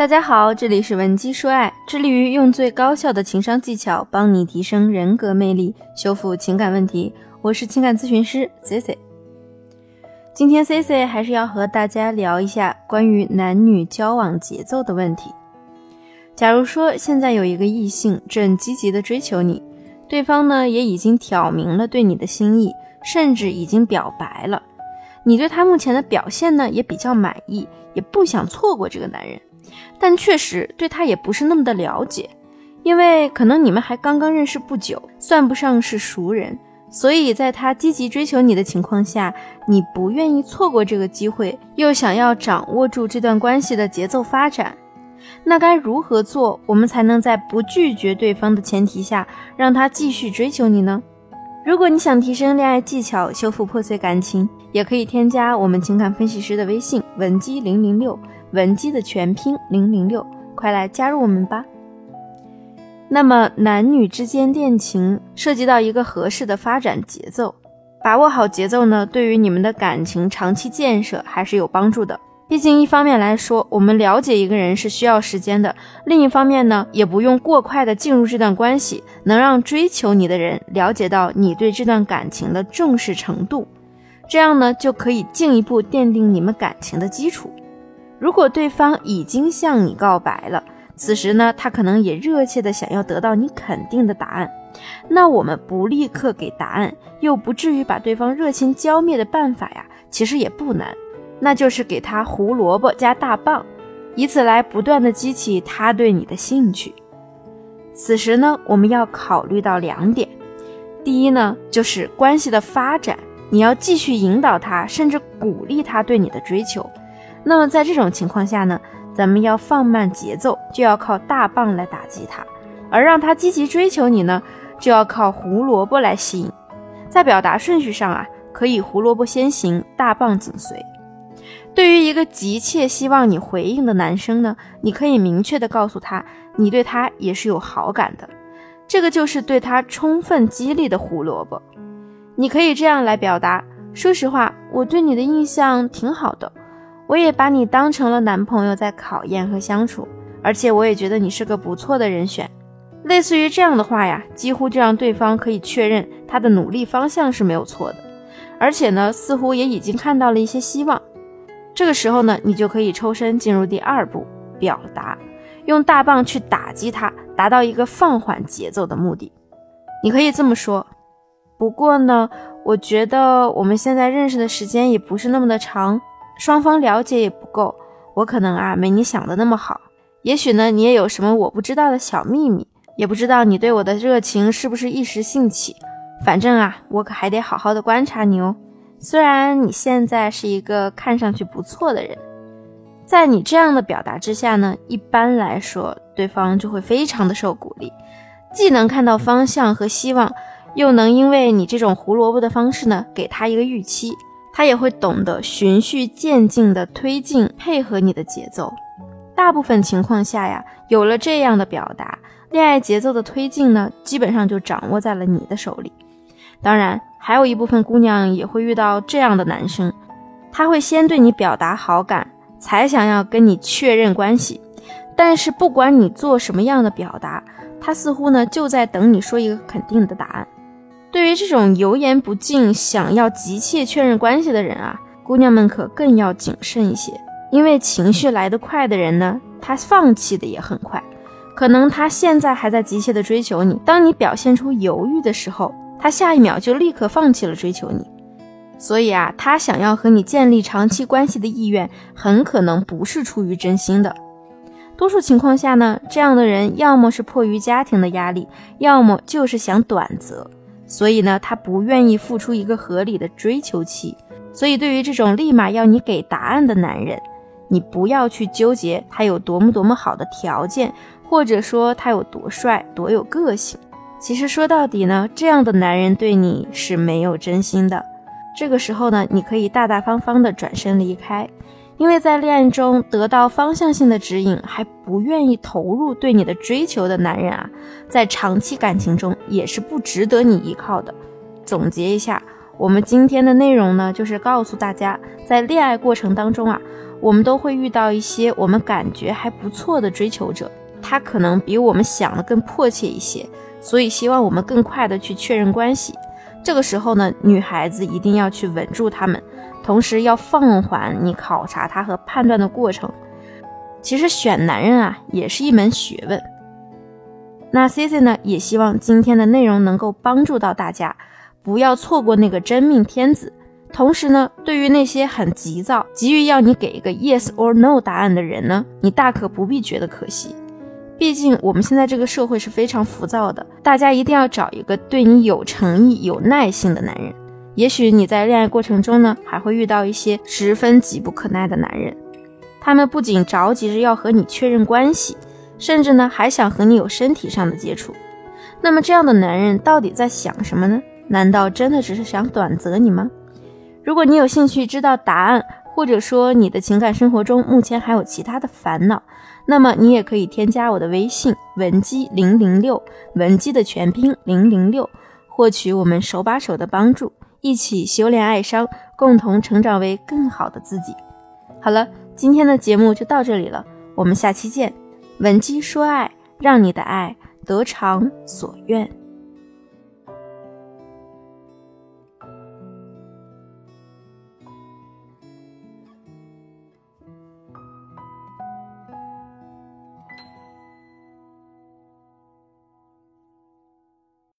大家好，这里是文姬说爱，致力于用最高效的情商技巧帮你提升人格魅力，修复情感问题。我是情感咨询师 C C。今天 C C 还是要和大家聊一下关于男女交往节奏的问题。假如说现在有一个异性正积极的追求你，对方呢也已经挑明了对你的心意，甚至已经表白了，你对他目前的表现呢也比较满意，也不想错过这个男人。但确实对他也不是那么的了解，因为可能你们还刚刚认识不久，算不上是熟人，所以在他积极追求你的情况下，你不愿意错过这个机会，又想要掌握住这段关系的节奏发展，那该如何做，我们才能在不拒绝对方的前提下，让他继续追求你呢？如果你想提升恋爱技巧，修复破碎感情，也可以添加我们情感分析师的微信文姬零零六。文姬的全拼零零六，快来加入我们吧。那么，男女之间恋情涉及到一个合适的发展节奏，把握好节奏呢，对于你们的感情长期建设还是有帮助的。毕竟，一方面来说，我们了解一个人是需要时间的；另一方面呢，也不用过快的进入这段关系，能让追求你的人了解到你对这段感情的重视程度，这样呢，就可以进一步奠定你们感情的基础。如果对方已经向你告白了，此时呢，他可能也热切的想要得到你肯定的答案。那我们不立刻给答案，又不至于把对方热情浇灭的办法呀，其实也不难，那就是给他胡萝卜加大棒，以此来不断的激起他对你的兴趣。此时呢，我们要考虑到两点，第一呢，就是关系的发展，你要继续引导他，甚至鼓励他对你的追求。那么在这种情况下呢，咱们要放慢节奏，就要靠大棒来打击他；而让他积极追求你呢，就要靠胡萝卜来吸引。在表达顺序上啊，可以胡萝卜先行，大棒紧随。对于一个急切希望你回应的男生呢，你可以明确的告诉他，你对他也是有好感的，这个就是对他充分激励的胡萝卜。你可以这样来表达：说实话，我对你的印象挺好的。我也把你当成了男朋友在考验和相处，而且我也觉得你是个不错的人选。类似于这样的话呀，几乎就让对方可以确认他的努力方向是没有错的，而且呢，似乎也已经看到了一些希望。这个时候呢，你就可以抽身进入第二步，表达，用大棒去打击他，达到一个放缓节奏的目的。你可以这么说：不过呢，我觉得我们现在认识的时间也不是那么的长。双方了解也不够，我可能啊没你想的那么好。也许呢，你也有什么我不知道的小秘密，也不知道你对我的热情是不是一时兴起。反正啊，我可还得好好的观察你哦。虽然你现在是一个看上去不错的人，在你这样的表达之下呢，一般来说对方就会非常的受鼓励，既能看到方向和希望，又能因为你这种胡萝卜的方式呢，给他一个预期。他也会懂得循序渐进的推进，配合你的节奏。大部分情况下呀，有了这样的表达，恋爱节奏的推进呢，基本上就掌握在了你的手里。当然，还有一部分姑娘也会遇到这样的男生，他会先对你表达好感，才想要跟你确认关系。但是不管你做什么样的表达，他似乎呢就在等你说一个肯定的答案。对于这种油盐不进、想要急切确认关系的人啊，姑娘们可更要谨慎一些。因为情绪来得快的人呢，他放弃的也很快。可能他现在还在急切的追求你，当你表现出犹豫的时候，他下一秒就立刻放弃了追求你。所以啊，他想要和你建立长期关系的意愿，很可能不是出于真心的。多数情况下呢，这样的人要么是迫于家庭的压力，要么就是想短择。所以呢，他不愿意付出一个合理的追求期。所以，对于这种立马要你给答案的男人，你不要去纠结他有多么多么好的条件，或者说他有多帅、多有个性。其实说到底呢，这样的男人对你是没有真心的。这个时候呢，你可以大大方方的转身离开。因为在恋爱中得到方向性的指引，还不愿意投入对你的追求的男人啊，在长期感情中也是不值得你依靠的。总结一下，我们今天的内容呢，就是告诉大家，在恋爱过程当中啊，我们都会遇到一些我们感觉还不错的追求者，他可能比我们想的更迫切一些，所以希望我们更快的去确认关系。这个时候呢，女孩子一定要去稳住他们，同时要放缓你考察他和判断的过程。其实选男人啊，也是一门学问。那 C C 呢，也希望今天的内容能够帮助到大家。不要错过那个真命天子。同时呢，对于那些很急躁、急于要你给一个 yes or no 答案的人呢，你大可不必觉得可惜。毕竟我们现在这个社会是非常浮躁的，大家一定要找一个对你有诚意、有耐心的男人。也许你在恋爱过程中呢，还会遇到一些十分急不可耐的男人，他们不仅着急着要和你确认关系，甚至呢还想和你有身体上的接触。那么这样的男人到底在想什么呢？难道真的只是想短择你吗？如果你有兴趣知道答案，或者说你的情感生活中目前还有其他的烦恼，那么你也可以添加我的微信文姬零零六，文姬的全拼零零六，获取我们手把手的帮助，一起修炼爱商，共同成长为更好的自己。好了，今天的节目就到这里了，我们下期见。文姬说爱，让你的爱得偿所愿。